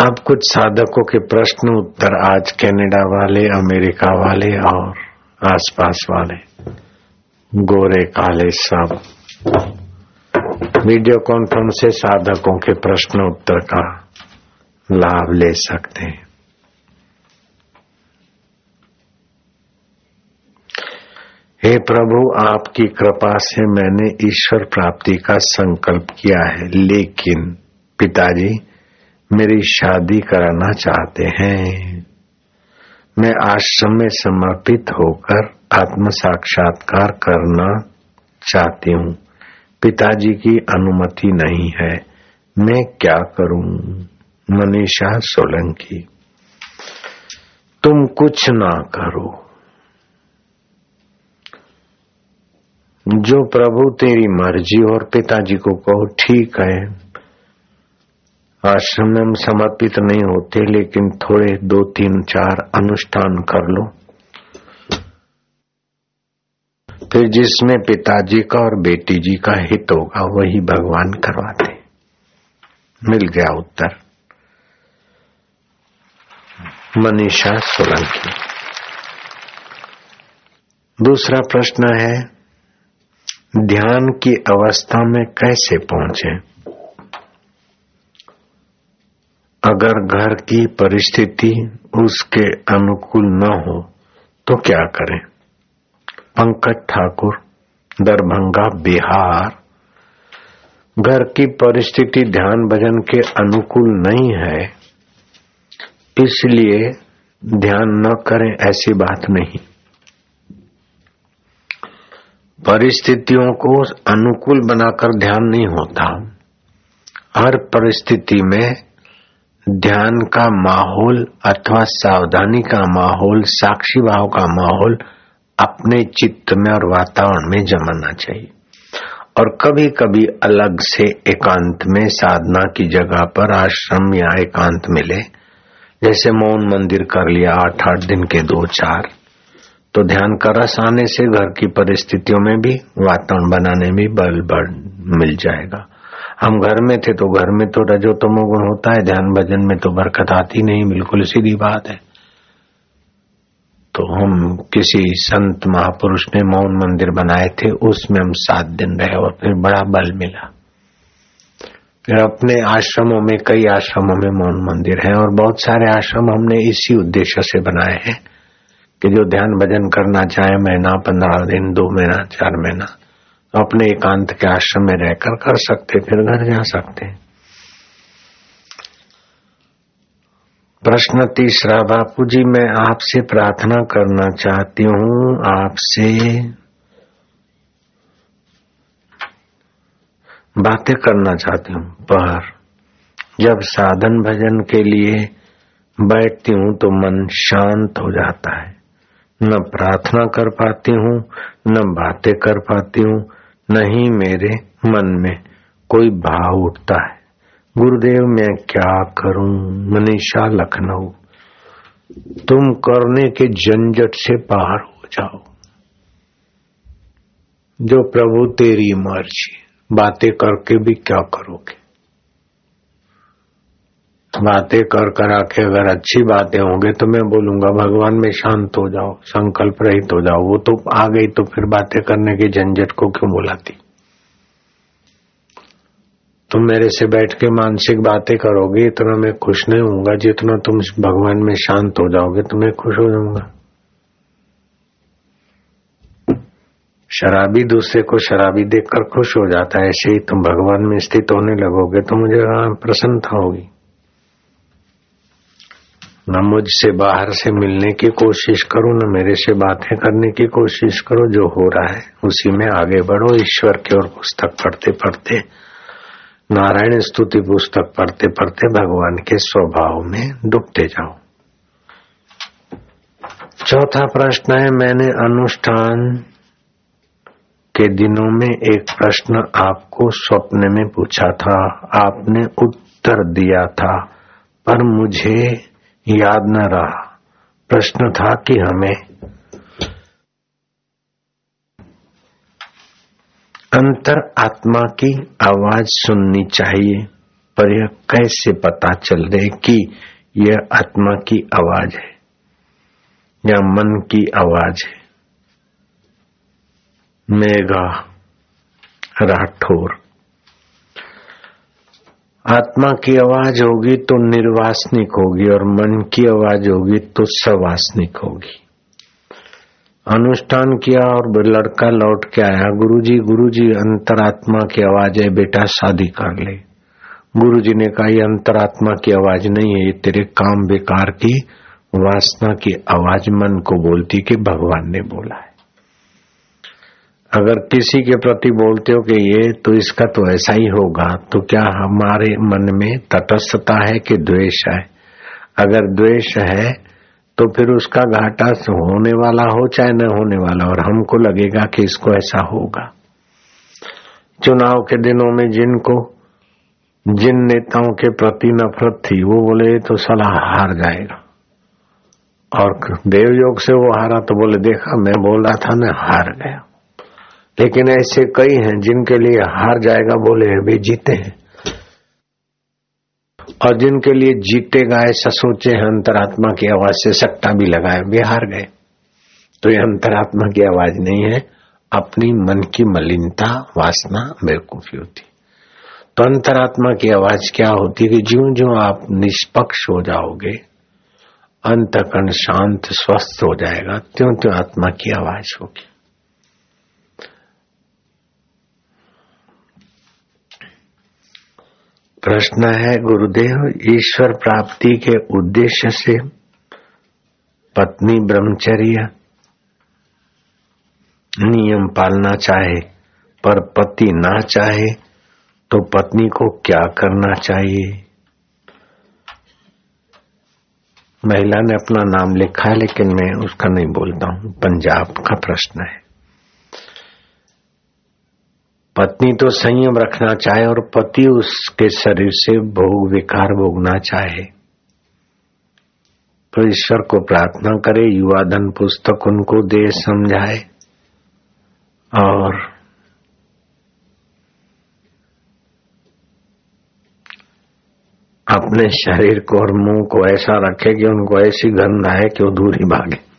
अब कुछ साधकों के प्रश्न उत्तर आज कनाडा वाले, अमेरिका वाले और आसपास वाले। गोरे, काले सब। वीडियो कॉन्फ्रेंस से साधकों के प्रश्न उत्तर का लाभ ले सकते हैं। हे प्रभु, आपकी कृपा से मैंने ईश्वर प्राप्ति का संकल्प किया है, लेकिन पिताजी मेरी शादी कराना चाहते हैं। मैं आश्रम में समर्पित होकर आत्म साक्षात्कार करना चाहती हूँ। पिताजी की अनुमति नहीं है। मैं क्या करूँ? मनीषा सोलंकी, तुम कुछ ना करो। जो प्रभु तेरी मर्ज़ी और पिताजी को कहो, ठीक है। आश्रम में हम समर्पित नहीं होते, लेकिन थोड़े दो, तीन, चार अनुष्ठान कर लो। फिर जिसमें पिताजी का और बेटी जी का हित होगा, वही भगवान करवाते मिल गया उत्तर। मनीषा सोलंकी। दूसरा प्रश्न है, ध्यान की अवस्था में कैसे पहुँचे? अगर घर की परिस्थिति उसके अनुकूल न हो तो क्या करें? पंकज ठाकुर, दरभंगा, बिहार। घर की परिस्थिति ध्यान भजन के अनुकूल नहीं है, इसलिए ध्यान न करें ऐसी बात नहीं। परिस्थितियों को अनुकूल बनाकर ध्यान नहीं होता। हर परिस्थिति में ध्यान का माहौल अथवा सावधानी का माहौल साक्षी भाव का माहौल अपने चित्त में और वातावरण में जमाना चाहिए। और कभी कभी अलग से एकांत में, साधना की जगह पर आश्रम या एकांत मिले। जैसे मौन मंदिर कर लिया आठ आठ दिन के दो चार। तो ध्यान का रस आने से घर की परिस्थितियों में भी, वातावरण बनाने में बल बढ़, मिल जाएगा। हम घर में थे तो घर में तो रजो तमो गुण होता है, ध्यान भजन में तो बरकत आती नहीं, बिल्कुल सीधी बात है। तो हम किसी संत महापुरुष ने मौन मंदिर बनाए थे, उसमें हम सात दिन रहे और फिर बड़ा बल मिला। फिर अपने आश्रमों में, कई आश्रमों में मौन मंदिर है और बहुत सारे आश्रम हमने इसी उद्देश्य से बनाए हैं कि जो ध्यान भजन करना चाहे, महीना, पंद्रह दिन, दो महीना, चार महीना अपने एकांत के आश्रम में रहकर कर सकते, फिर घर जा सकते। प्रश्न तीसरा, बापू जी, मैं आपसे प्रार्थना करना चाहती हूँ, आपसे। बातें करना चाहती हूँ, पर जब साधन भजन के लिए बैठती हूँ तो मन शांत हो जाता है। न प्रार्थना कर पाती हूँ, न बातें कर पाती हूँ नहीं मेरे मन में कोई भाव उठता है। गुरुदेव, मैं क्या करूँ? मनीषा लखनऊ, तुम करने के झंझट से बाहर हो जाओ। जो प्रभु, तेरी मर्ज़ी। बातें करके भी क्या करोगे? बातें कर कर आके अगर अच्छी बातें होंगे तो मैं बोलूँगा, भगवान, में शांत हो जाओ, संकल्प रहित हो जाओ। वो तो आ गई तो फिर बातें करने के झंझट को क्यों बुलाती? तुम मेरे से बैठ के मानसिक बातें करोगे, इतना मैं खुश नहीं हूँगा जितना तुम भगवान में शांत हो जाओगे तो मैं खुश हो जाऊँगा। शराबी दूसरे को शराबी देखकर खुश हो जाता है। ऐसे ही तुम भगवान में स्थित होने लगोगे तो मुझे प्रसन्नता होगी। न मुझसे बाहर से मिलने की कोशिश करो, न मेरे से बातें करने की कोशिश करो, जो हो रहा है, उसी में आगे बढ़ो, ईश्वर की ओर पुस्तक पढ़ते पढ़ते, नारायण स्तुति पुस्तक पढ़ते पढ़ते भगवान के स्वभाव में डूबते जाओ। चौथा प्रश्न है, मैंने अनुष्ठान के दिनों में एक प्रश्न आपको स्वप्न में पूछा था, आपने उत्तर दिया था, पर मुझे याद न रहा। प्रश्न था कि हमें अंतर आत्मा की आवाज़ सुननी चाहिए, पर यह कैसे पता चल रहे कि यह आत्मा की आवाज़ है या मन की आवाज़ है? मेघा, राठौर। आत्मा की आवाज़ होगी तो निर्वासनिक होगी और मन की आवाज़ होगी तो सवासनिक होगी। अनुष्ठान किया और लड़का लौट के आया। गुरुजी गुरुजी, अंतरात्मा की आवाज़ है, बेटा शादी कर ले। गुरुजी ने कहा अंतरात्मा की आवाज़ नहीं है, ये तेरे काम बेकार की वासना की आवाज़ मन को बोलती कि भगवान ने बोला है। अगर किसी के प्रति बोलते हो कि ये तो इसका तो ऐसा ही होगा तो क्या हमारे मन में तटस्थता है कि द्वेष है? अगर द्वेष है तो फिर उसका घाटा होने वाला हो चाहे न होने वाला, और हमको लगेगा कि इसको ऐसा होगा। चुनाव के दिनों में जिनको, जिन नेताओं के प्रति नफरत थी, वो बोले तो सलाह हार जाएगा। और देवयोग से वो हारा तो बोले, देखा, मैं बोल रहा था ना हार गया। लेकिन ऐसे कई हैं जिनके लिए हार जाएगा बोले वे जीते हैं। और जिनके लिए जीतेगा ऐसा सोचे हैं, अंतरात्मा की आवाज़ से सट्टा भी लगाए, वे हार गए। तो ये अंतरात्मा की आवाज़ नहीं है, अपनी मन की मलिनता, वासना बेवकूफ़ी होती। तो अंतरात्मा की आवाज़ क्या होती है कि ज्यो ज्यो आप निष्पक्ष हो जाओगे अंतकण शांत, स्वस्थ हो जाएगा त्यों त्यों आत्मा की आवाज़ होगी। प्रश्न है, गुरुदेव, ईश्वर प्राप्ति के उद्देश्य से पत्नी ब्रह्मचर्य नियम पालना चाहे, पर पति ना चाहे तो पत्नी को क्या करना चाहिए? महिला ने अपना नाम लिखा है, लेकिन मैं उसका नहीं बोलता हूँ। पंजाब का प्रश्न है। पत्नी तो संयम रखना चाहे और पति उसके शरीर से भोग विकार भोगना चाहे। तो ईश्वर को प्रार्थना करे, युवा धन पुस्तक उनको दे, समझाए। और अपने शरीर को और मुँह को ऐसा रखे कि उनको ऐसी गंध आए कि वो दूर ही भागे।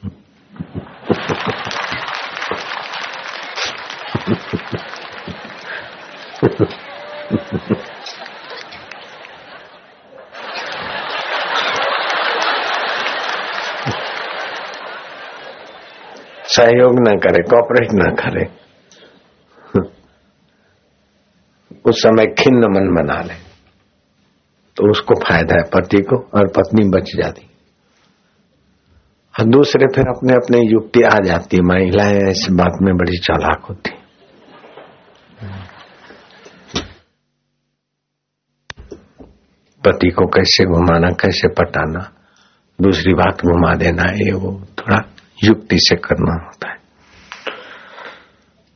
सहयोग न करे कॉपरेट न करे। उस समय खिन्न मन बना ले तो उसको फ़ायदा है, पति को, और पत्नी बच जाती। और दूसरे फिर अपने अपने युक्ति आ जाती महिलाएँ इस बात में बड़ी चालाक होती। पति को कैसे घुमाना, कैसे पटाना, दूसरी बात घुमा देना, ये वो थोड़ा युक्ति से करना होता है।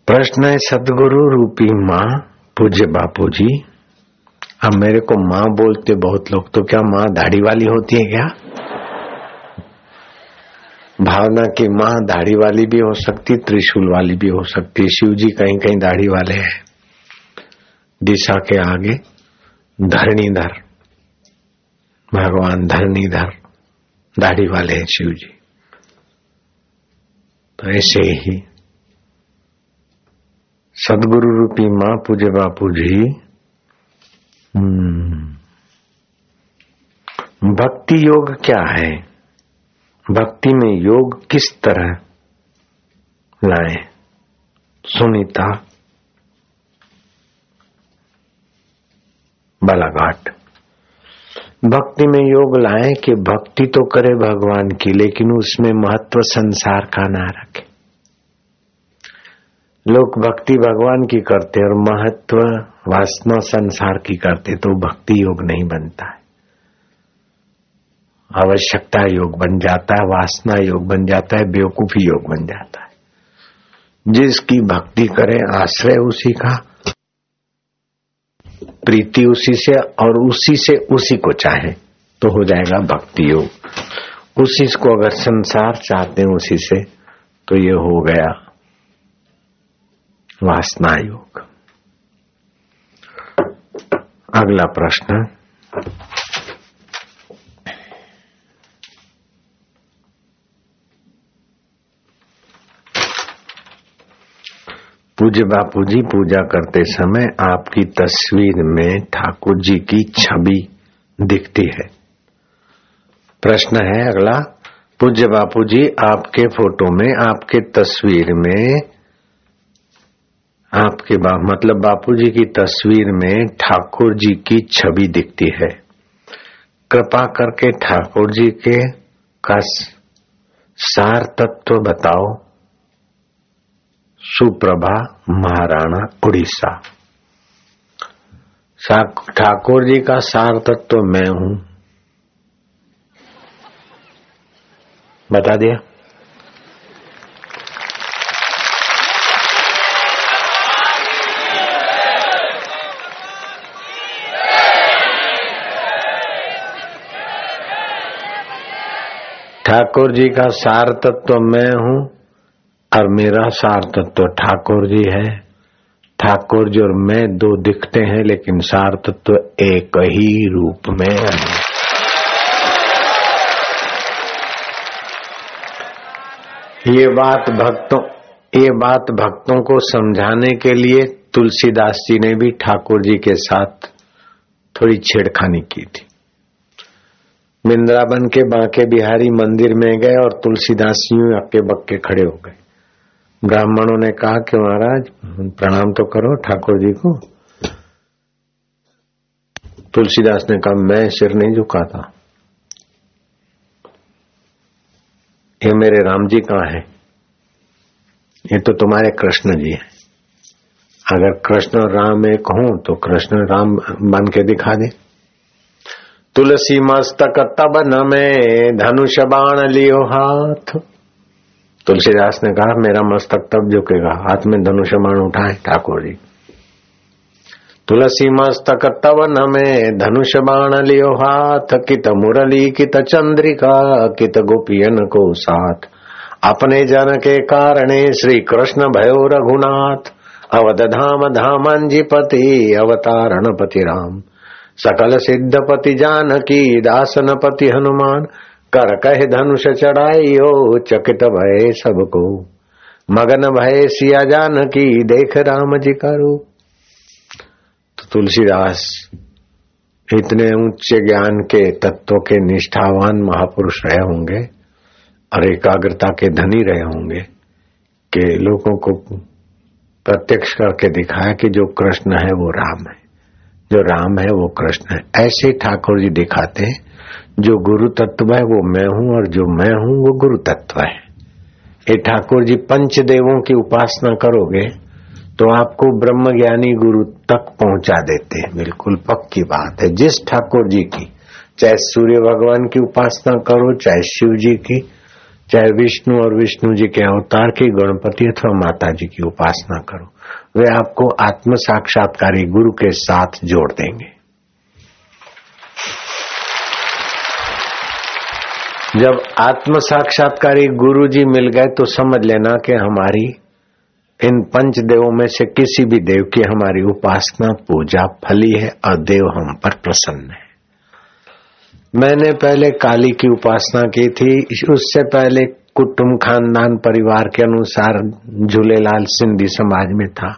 प्रश्न है, सदगुरु रूपी माँ पूज्य बापू जी अब मेरे को माँ बोलते बहुत लोग तो क्या माँ दाढ़ी वाली होती है क्या? भावना की माँ दाढ़ी वाली भी हो सकती, त्रिशूल वाली भी हो सकती शिव जी कहीं कहीं दाढ़ी वाले हैं। दिशा के आगे धरणीधर। भगवान धरणीधर दाढ़ी वाले हैं शिव जी तो ऐसे ही सदगुरु रूपी माँ पूजे बापू जी हम्म, भक्ति योग क्या है? भक्ति में योग किस तरह लाए? सुनीता बालाघाट। भक्ति में योग लाए कि भक्ति तो करे भगवान की, लेकिन उसमें महत्व संसार का ना रखे। लोग भक्ति भगवान की करते और महत्व वासना संसार की करते तो भक्ति योग नहीं बनता है। आवश्यकता योग बन जाता है, वासना योग बन जाता है, बेवकूफ़ी योग बन जाता है। जिसकी भक्ति करे, आश्रय उसी का। प्रीति उसी से और उसी से उसी को चाहे तो हो जाएगा भक्ति योग। उसी को अगर संसार चाहते हैं उसी से तो ये हो गया वासना योग। अगला प्रश्न। पूज्य बापू जी पूजा करते समय आपकी तस्वीर में ठाकुर जी की छवि दिखती है। प्रश्न है अगला पूज्य बापू जी आपके फ़ोटो में आपके तस्वीर में आपके बा, मतलब बापू जी की तस्वीर में ठाकुर जी की छवि दिखती है। कृपा करके ठाकुर जी के का सार तत्व बताओ। सुप्रभा महाराणा उड़ीसा। ठाकुर जी का सार तत्व तो मैं हूँ। बता दिया। ठाकुर जी का सार तत्व तो मैं हूँ। और मेरा सार तत्व तो ठाकुर जी है। ठाकुर जी और मैं दो दिखते हैं, लेकिन सार तत्व तो एक ही रूप में है। ये बात भक्तों, ये बात भक्तों को समझाने के लिए तुलसीदास जी ने भी ठाकुर जी के साथ थोड़ी छेड़खानी की थी। मिंद्राबन के बांके बिहारी मंदिर में गए और तुलसीदास यूँ अक्के बक्के खड़े हो गए। ब्राह्मणों ने कहा कि महाराज, प्रणाम तो करो ठाकुर जी को। तुलसीदास ने कहा, मैं सिर नहीं झुकाता। ये मेरे राम जी कहाँ है? ये तो तुम्हारे कृष्ण जी है। अगर कृष्ण और राम एक हो तो कृष्ण राम बन के दिखा दे। तुलसी मस्तक तब न में, धनुष बाण लियो हाथ। तुलसीदास ने कहा, मेरा मस्तक तब झुकेगा, हाथ में धनुष्यमान उठाए, ठाकुर जी। तुलसी मस्तक तब न में धनुष बाण लियो हाथ, कित मुरली, कित चंद्रिका, कित गोपियन को साथ। अपने जन के कारण श्री कृष्ण भयो रघुनाथ, अवध धाम धामंजीपति अवतारण पति राम। सकल सिद्धपति जानकी दासन पति हनुमान कर कह धनुष चढ़ाइयो, चकित भय सबको। मगन भय सिया जान की, देख राम जी का रूप। तो तुलसीदास, इतने उच्च ज्ञान के तत्वों के निष्ठावान महापुरुष रहे होंगे और एकाग्रता के धनी रहे होंगे कि लोगों को प्रत्यक्ष करके दिखाया कि जो कृष्ण है वो राम है। जो राम है वो कृष्ण है। ऐसे ठाकुर जी दिखाते हैं जो गुरु तत्व है, वो मैं हूँ और जो मैं हूँ, वो गुरु तत्व है। ये ठाकुर जी पंच देवों की उपासना करोगे तो आपको ब्रह्म ज्ञानी गुरु तक पहुँचा देते हैं। बिल्कुल पक्की बात है। जिस ठाकुर जी की, चाहे सूर्य भगवान की उपासना करो, चाहे शिव जी की, चाहे विष्णु और विष्णु जी के अवतार की, गणपति अथवा माता जी की उपासना करो, वे आपको आत्म साक्षात्कारी गुरु के साथ जोड़ देंगे। जब आत्म साक्षात्कारी गुरु जी मिल गए तो समझ लेना कि हमारी, इन पंच देवों में से किसी भी देव की हमारी उपासना, पूजा, फली है और देव हम पर प्रसन्न है। मैंने पहले काली की उपासना की थी, उससे पहले कुटुंब खानदान परिवार के अनुसार झूलेलाल सिंधी समाज में था,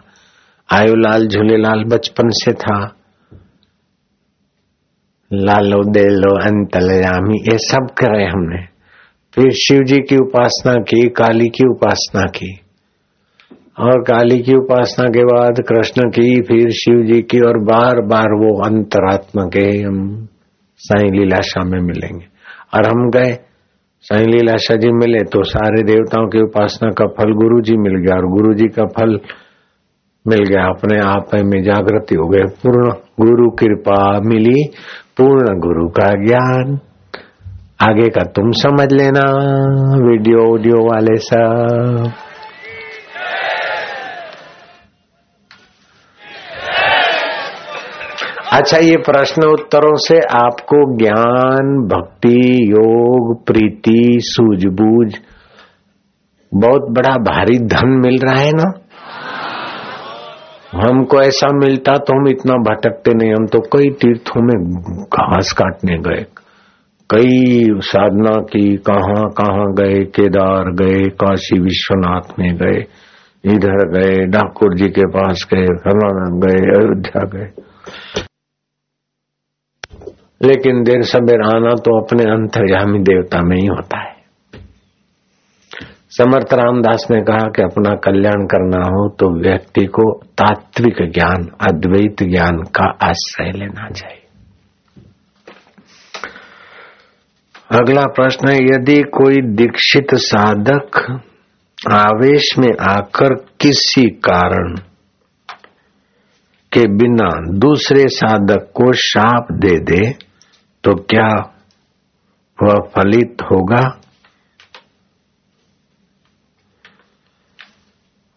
आयुलाल झूलेलाल बचपन से था लालो देलो अंतलयामी ये सब करे हमने। फिर शिव जी की उपासना की, काली की उपासना की। और काली की उपासना के बाद कृष्ण की, फिर शिव जी की, और बार बार वो अंतरात्मा के हम साई लीलाशा में मिलेंगे। और हम गए, साई लीलाशा जी मिले तो सारे देवताओं की उपासना का फल गुरु जी मिल गया, और गुरु जी का फल मिल गया, अपने आप में जागृति हो गए पूर्ण गुरु कृपा मिली, पूर्ण गुरु का ज्ञान। आगे का तुम समझ लेना, वीडियो ऑडियो वाले सब। अच्छा ये प्रश्न उत्तरों से आपको ज्ञान, भक्ति, योग, प्रीति, सूझबूझ, बहुत बड़ा भारी धन मिल रहा है ना? हमको ऐसा मिलता तो हम इतना भटकते नहीं, हम तो कई तीर्थों में घास काटने गए। कई साधना की, कहाँ कहाँ गए, केदार गए, काशी विश्वनाथ में गए, इधर गए डाकुर जी के पास गए, फलाना गए, अयोध्या गए। लेकिन देर सवेर आना तो अपने अंतर्यामी देवता में ही होता है। समर्थ रामदास ने कहा कि अपना कल्याण करना हो तो व्यक्ति को तात्विक ज्ञान, अद्वैत ज्ञान का आश्रय लेना चाहिए। अगला प्रश्न है, यदि कोई दीक्षित साधक आवेश में आकर किसी कारण के बिना दूसरे साधक को शाप दे दे तो क्या वह फलित होगा?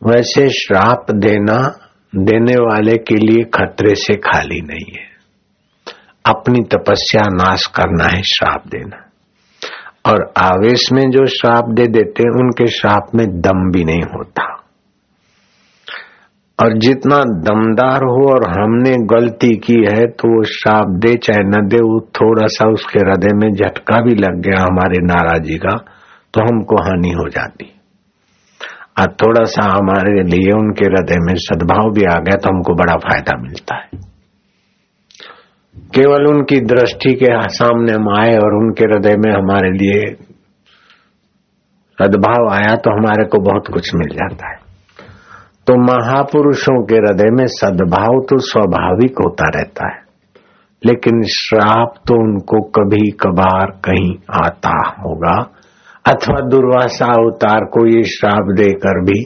वैसे श्राप देना देने वाले के लिए खतरे से खाली नहीं है। अपनी तपस्या नाश करना है श्राप देना। और आवेश में जो श्राप दे देते हैं, उनके श्राप में दम भी नहीं होता। और जितना दमदार हो और हमने गलती की है तो वो श्राप दे चाहे न दे, वो थोड़ा सा उसके हृदय में झटका भी लग गया हमारे नाराजी का तो हमको हानि हो जाती। और थोड़ा सा हमारे लिए उनके हृदय में सद्भाव भी आ गया तो हमको बड़ा फ़ायदा मिलता है। केवल उनकी दृष्टि के सामने हम आए और उनके हृदय में हमारे लिए सद्भाव आया तो हमारे को बहुत कुछ मिल जाता है। तो महापुरुषों के हृदय में सद्भाव तो स्वाभाविक होता रहता है, लेकिन श्राप तो उनको कभी कभार कहीं आता होगा। अथवा दुर्वासा अवतार को ये श्राप देकर भी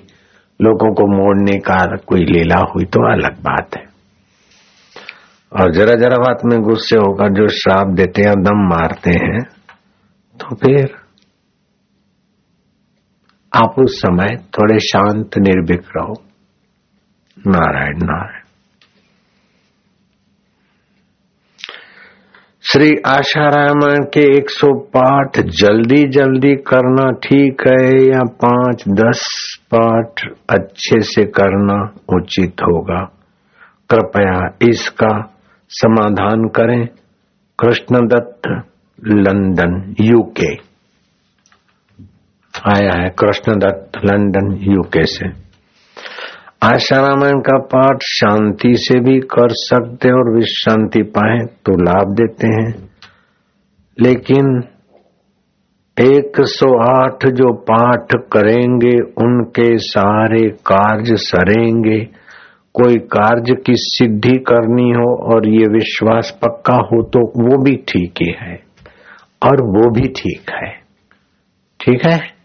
लोगों को मोड़ने का कोई लीला हुई तो अलग बात है। और जरा जरा बात में गुस्से होकर जो श्राप देते हैं दम मारते हैं तो फिर आप उस समय थोड़े शांत, निर्भीक रहो। नारायण नारायण। श्री आशा रामायण के 100 पाठ जल्दी जल्दी करना ठीक है या पाँच दस पाठ अच्छे से करना उचित होगा। कृपया इसका समाधान करें। कृष्णदत्त, लंदन यूके आया है कृष्णदत्त, लंदन यूके से। आशा रामायण का पाठ शांति से भी कर सकते और विश्रांति पाए तो लाभ देते हैं। लेकिन 108 जो पाठ करेंगे, उनके सारे कार्य सरेंगे। कोई कार्य की सिद्धि करनी हो और ये विश्वास पक्का हो तो वो भी ठीक ही है। और वो भी ठीक है। ठीक है?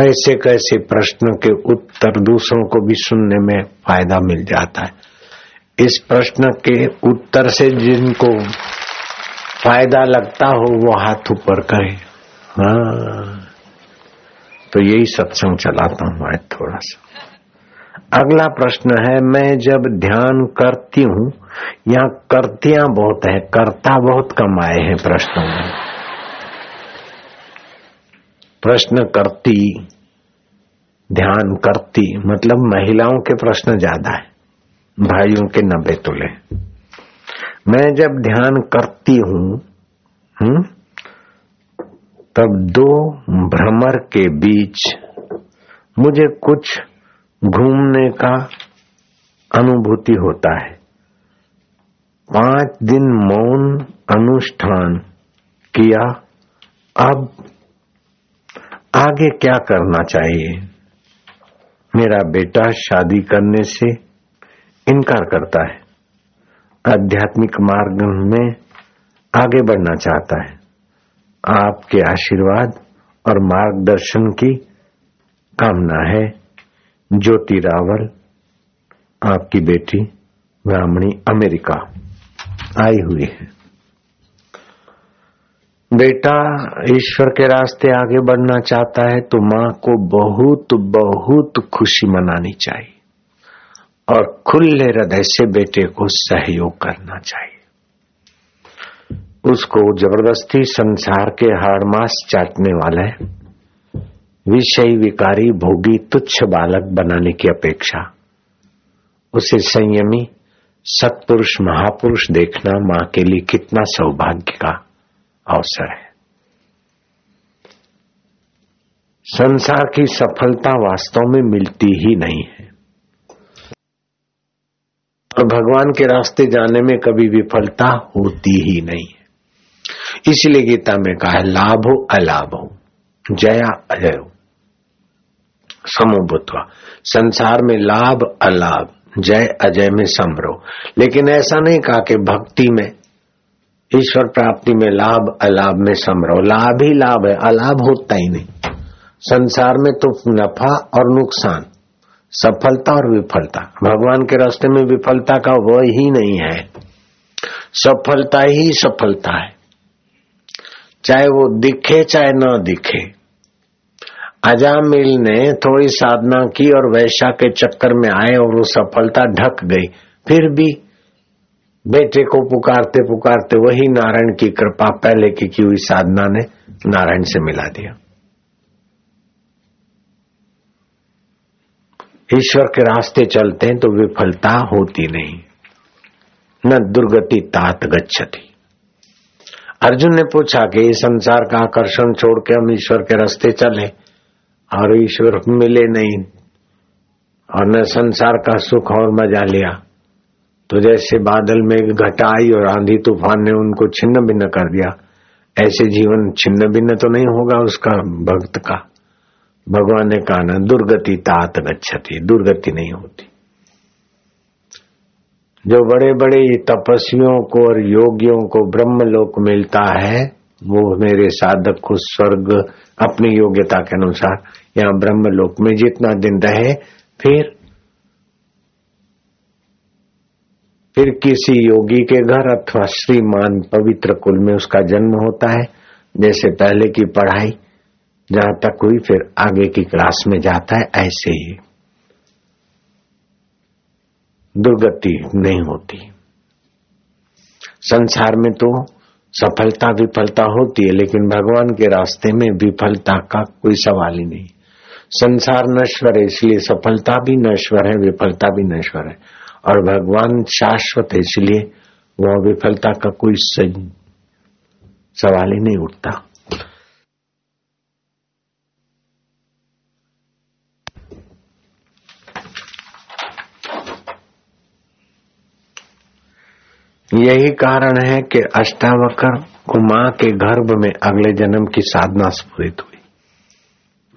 कैसे कैसे प्रश्न के उत्तर दूसरों को भी सुनने में फ़ायदा मिल जाता है। इस प्रश्न के उत्तर से जिनको फ़ायदा लगता हो, वो हाथ ऊपर करे। हाँ। तो यही सत्संग चलाता हूँ आज थोड़ा सा अगला प्रश्न है, मैं जब ध्यान करती हूँ, यहाँ करतियाँ बहुत है, कर्ता बहुत कम आए हैं प्रश्नों में। प्रश्न करती ध्यान करती मतलब महिलाओं के प्रश्न ज़्यादा है भाइयों के नब्बे तुले। मैं जब ध्यान करती हूँ हम्म, तब दो भ्रमर के बीच मुझे कुछ घूमने का अनुभूति होता है। पाँच दिन मौन अनुष्ठान किया अब आगे क्या करना चाहिए? मेरा बेटा शादी करने से इनकार करता है। आध्यात्मिक मार्ग में आगे बढ़ना चाहता है। आपके आशीर्वाद और मार्गदर्शन की कामना है। ज्योति रावल आपकी बेटी, ब्राह्मणी अमेरिका, आई हुई है। बेटा, ईश्वर के रास्ते आगे बढ़ना चाहता है तो माँ को बहुत बहुत खुशी मनानी चाहिए। और खुले हृदय से बेटे को सहयोग करना चाहिए। उसको ज़बरदस्ती संसार के हाड़ मास चाटने वाले विषय विकारी, भोगी, तुच्छ बालक बनाने की अपेक्षा। उसे संयमी, सत्पुरुष, महापुरुष देखना माँ के लिए कितना सौभाग्य का। अवसर है। संसार की सफलता वास्तव में मिलती ही नहीं है। और भगवान के रास्ते जाने में कभी विफलता होती ही नहीं है। इसलिए गीता में कहा है, लाभ हो अलाभ हो जया अजय हो समोभुत्वा संसार में लाभ अलाभ, जय अजय में समरो। लेकिन ऐसा नहीं कहा कि भक्ति में ईश्वर प्राप्ति में लाभ, अलाभ में समरो। लाभ ही लाभ है, अलाभ होता ही नहीं। संसार में तो नफा और नुकसान, सफलता और विफलता। भगवान के रास्ते में विफलता का वह ही नहीं है। सफलता ही सफलता है। चाहे वो दिखे, चाहे न दिखे। अजामिल ने थोड़ी साधना की और वैशा के चक्कर में आए और वो सफलता ढक गई। फिर भी बेटे को पुकारते पुकारते वही नारायण की कृपा पहले की की हुई साधना ने नारायण से मिला दिया। ईश्वर के रास्ते चलते हैं तो विफलता होती नहीं। न दुर्गति तात गच्छति। अर्जुन ने पूछा कि इस संसार का आकर्षण छोड़ के हम ईश्वर के रास्ते चले और ईश्वर मिले नहीं और न संसार का सुख और मज़ा लिया। तो जैसे बादल में घटा आई और आंधी तूफ़ान ने उनको छिन्न भिन्न कर दिया, ऐसे जीवन छिन्न भिन्न तो नहीं होगा उसका भक्त का। भगवान ने कहा ना, दुर्गति तात गच्छति, दुर्गति नहीं होती। जो बड़े बड़े तपस्वियों को और योगियों को ब्रह्म लोक मिलता है, वो मेरे साधक को स्वर्ग अपनी योग्यता के अनुसार यहाँ ब्रह्म लोक में जितना दिन रहे, फिर फिर किसी योगी के घर अथवा श्रीमान पवित्र कुल में उसका जन्म होता है, जैसे पहले की पढ़ाई, जहाँ तक हुई, फिर आगे की क्लास में जाता है, ऐसे ही। दुर्गति नहीं होती। संसार में तो सफलता विफलता होती है, लेकिन भगवान के रास्ते में विफलता का कोई सवाल ही नहीं। संसार नश्वर है, इसलिए सफलता भी नश्वर है, विफलता भी नश्वर है। और भगवान शाश्वत है, इसलिए वह विफलता का कोई सवाल ही नहीं उठता। यही कारण है कि अष्टावकर को माँ के गर्भ में अगले जन्म की साधना स्फूरित हुई।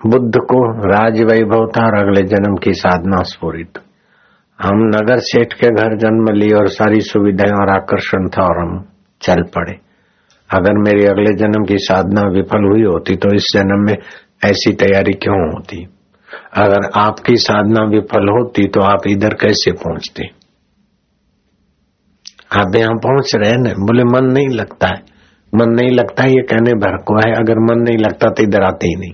बुद्ध को राज वैभव था और अगले जन्म की साधना स्फूरित हम नगर सेठ के घर जन्म लिए और सारी सुविधाएँ और आकर्षण था और हम चल पड़े। अगर मेरी अगले जन्म की साधना विफल हुई होती तो इस जन्म में ऐसी तैयारी क्यों होती? अगर आपकी साधना विफल होती तो आप इधर कैसे पहुँचते? आप यहाँ पहुँच रहे ना बोले मन नहीं लगता है। मन नहीं लगता ये कहने भर को है, अगर मन नहीं लगता तो इधर आते ही नहीं।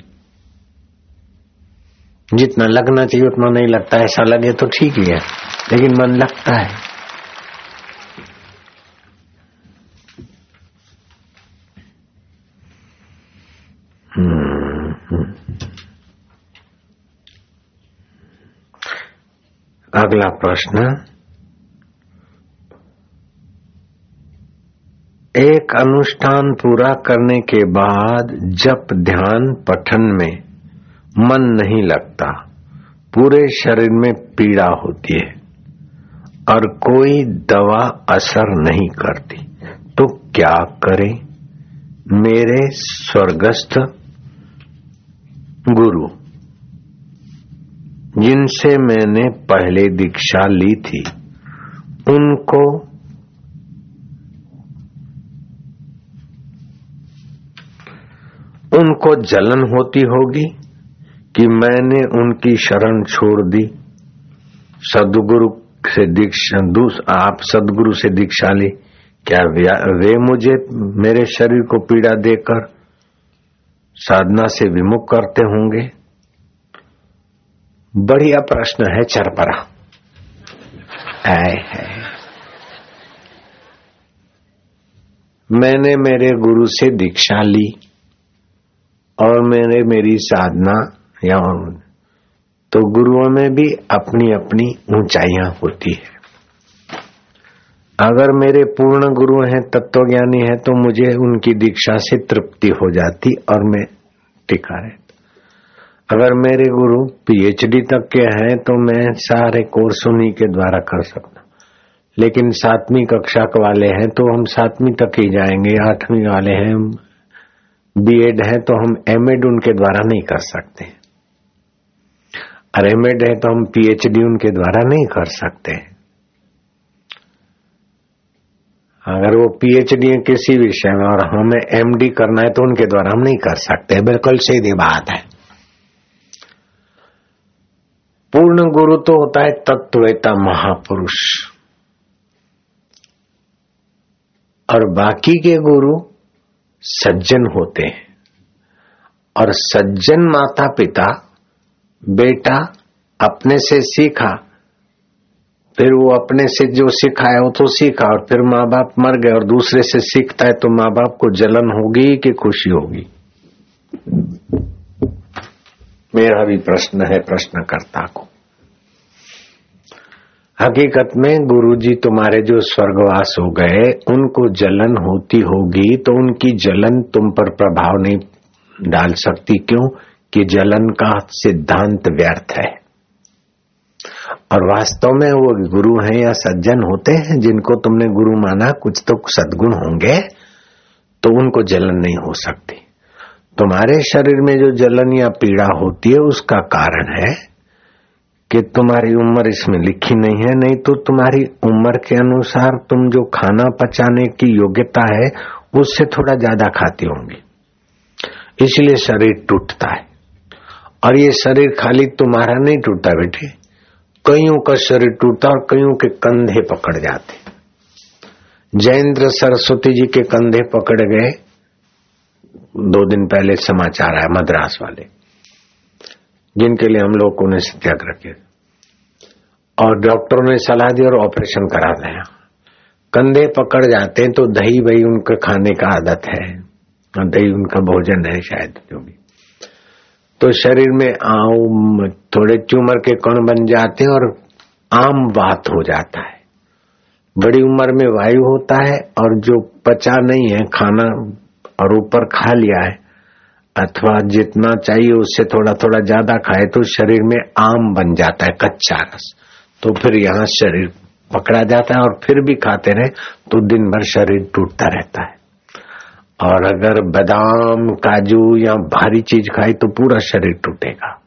जितना लगना चाहिए, उतना नहीं लगता। ऐसा लगे तो ठीक ही है, लेकिन मन लगता है। हम्म। अगला प्रश्न। एक अनुष्ठान पूरा करने के बाद जब ध्यान पठन में मन नहीं लगता। पूरे शरीर में पीड़ा होती है और कोई दवा असर नहीं करती। तो क्या करें? मेरे स्वर्गस्थ गुरु, जिनसे मैंने पहले दीक्षा ली थी, उनको उनको जलन होती होगी कि मैंने उनकी शरण छोड़ दी। सदगुरु से दीक्षा आप सदगुरु से दीक्षा ली क्या वे मुझे, मेरे शरीर को पीड़ा देकर साधना से विमुख करते होंगे? बढ़िया प्रश्न है, चरपरा। है। मैंने मेरे गुरु से दीक्षा ली और मैंने मेरी साधना या तो गुरुओं में भी अपनी अपनी ऊंचाइयाँ होती है। अगर मेरे पूर्ण गुरु हैं, तत्वज्ञानी है तो मुझे उनकी दीक्षा से तृप्ति हो जाती और मैं टिका रहता। अगर मेरे गुरु पीएचडी तक के हैं तो मैं सारे कोर्स उन्हीं के द्वारा कर सकता। लेकिन सातवीं कक्षा के वाले हैं तो हम सातवीं तक ही जाएँगे। आठवीं वाले हैं बीएड है तो हम एमएड उनके द्वारा नहीं कर सकते। और एमएड है तो हम पीएचडी उनके द्वारा नहीं कर सकते। अगर वो पीएचडी है किसी विषय में और हमें एमडी करना है तो उनके द्वारा हम नहीं कर सकते। बिल्कुल सीधी बात है। पूर्ण गुरु तो होता है तत्वता महापुरुष। और बाकी के गुरु सज्जन होते हैं। और सज्जन माता पिता बेटा अपने से सीखा, फिर वो अपने से जो सिखाया वो तो सीखा और फिर माँ बाप मर गए और दूसरे से सीखता है तो माँ बाप को जलन होगी कि खुशी होगी? मेरा भी प्रश्न है प्रश्नकर्ता को। हकीकत में गुरुजी तुम्हारे जो स्वर्गवास हो गए, उनको जलन होती होगी तो उनकी जलन तुम पर प्रभाव नहीं डाल सकती। क्यों? कि जलन का सिद्धांत व्यर्थ है। और वास्तव में वो गुरु हैं या सज्जन होते हैं, जिनको तुमने गुरु माना, कुछ तो सदगुण होंगे तो उनको जलन नहीं हो सकती। तुम्हारे शरीर में जो जलन या पीड़ा होती है, उसका कारण है कि तुम्हारी उम्र इसमें लिखी नहीं है, नहीं तो तुम्हारी उम्र के अनुसार तुम जो खाना पचाने की योग्यता है, उससे थोड़ा ज़्यादा खाती होंगी। इसलिए शरीर टूटता है। और ये शरीर खाली तुम्हारा नहीं टूटता बेटे। कईयों का शरीर टूटता और कईयों के कंधे पकड़ जाते। जयेंद्र सरस्वती जी के कंधे पकड़ गए। दो दिन पहले समाचार आया मद्रास वाले, जिनके लिए हम लोग उन्हें सत्याग्रह किया। और डॉक्टरों ने सलाह दी और ऑपरेशन करा दिया। कंधे पकड़ जाते हैं तो दही वही उनके खाने का आदत है दही उनका भोजन है शायद जो भी। तो शरीर में आम, थोड़े ट्यूमर के कण बन जाते हैं और आम बात हो जाता है। बड़ी उम्र में वायु होता है और जो पचा नहीं है, खाना और ऊपर खा लिया है, अथवा जितना चाहिए उससे थोड़ा थोड़ा ज़्यादा खाए तो शरीर में आम बन जाता है, कच्चा रस। तो फिर यहाँ शरीर पकड़ा जाता है और फिर भी खाते रहे तो दिन भर शरीर टूटता रहता है। और अगर बादाम, काजू या भारी चीज़ खाई तो पूरा शरीर टूटेगा।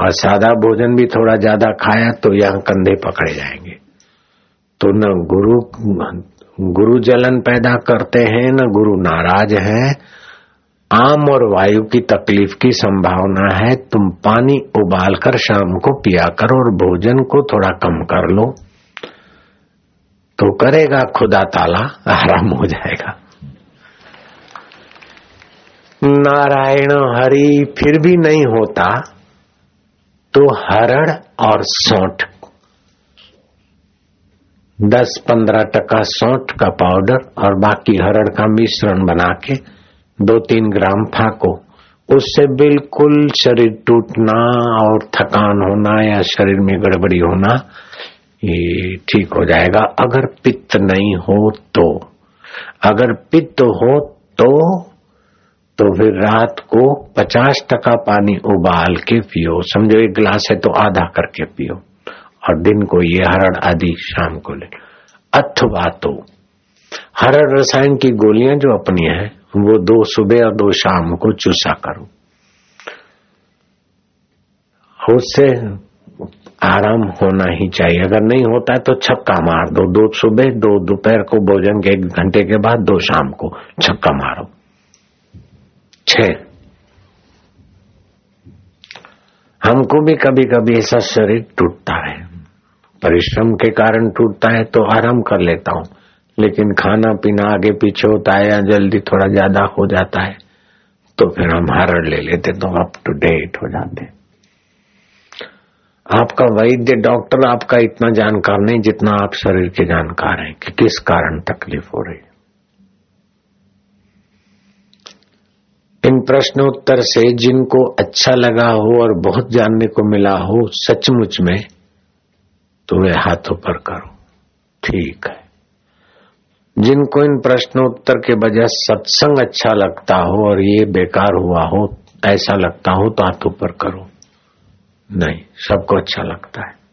और सादा भोजन भी थोड़ा ज़्यादा खाया तो यहाँ कंधे पकड़े जाएँगे। तो न गुरु गुरु जलन पैदा करते हैं, न गुरु नाराज़ हैं। आम और वायु की तकलीफ़ की संभावना है। तुम पानी उबाल कर शाम को पिया करो और भोजन को थोड़ा कम कर लो। तो करेगा खुदा ताला, आराम हो जाएगा। नारायण हरि फिर भी नहीं होता तो हरड़ और सौठ दस पंद्रह टका सौठ का पाउडर और बाकी हरड़ का मिश्रण बना के दो तीन ग्राम फाको। उससे बिल्कुल शरीर टूटना और थकान होना या शरीर में गड़बड़ी होना, ये ठीक हो जाएगा। अगर पित्त नहीं हो तो अगर पित्त हो तो तो फिर रात को पचास टका पानी उबाल के पियो। समझो एक गिलास है तो आधा करके पियो। और दिन को ये हरड़ आदि शाम को ले। अथवा तो हरड़ रसायन की गोलियाँ जो अपनी है, वो दो सुबह और दो शाम को चूसा करो। उससे आराम होना ही चाहिए। अगर नहीं होता है तो छक्का मार दो। दो सुबह, दो दोपहर को भोजन के एक घंटे के बाद दो शाम को छक्का मारो। छ हमको भी कभी कभी ऐसा शरीर टूटता है। परिश्रम के कारण टूटता है तो आराम कर लेता हूँ। लेकिन खाना पीना आगे पीछे होता है या जल्दी थोड़ा ज़्यादा हो जाता है तो फिर हम हारड़ ले लेते तो अप टू डेट हो जाते। आपका वैद्य, डॉक्टर आपका इतना जानकार नहीं जितना आप शरीर के जानकार हैं कि किस कारण तकलीफ़ हो रही इन प्रश्नोत्तर से जिनको अच्छा लगा हो और बहुत जानने को मिला हो सचमुच में तो वे हाथों पर करो। ठीक है। जिनको इन प्रश्नोत्तर के बजाय सत्संग अच्छा लगता हो और ये बेकार हुआ हो, ऐसा लगता हो तो हाथों पर करो। नहीं, सबको अच्छा लगता है।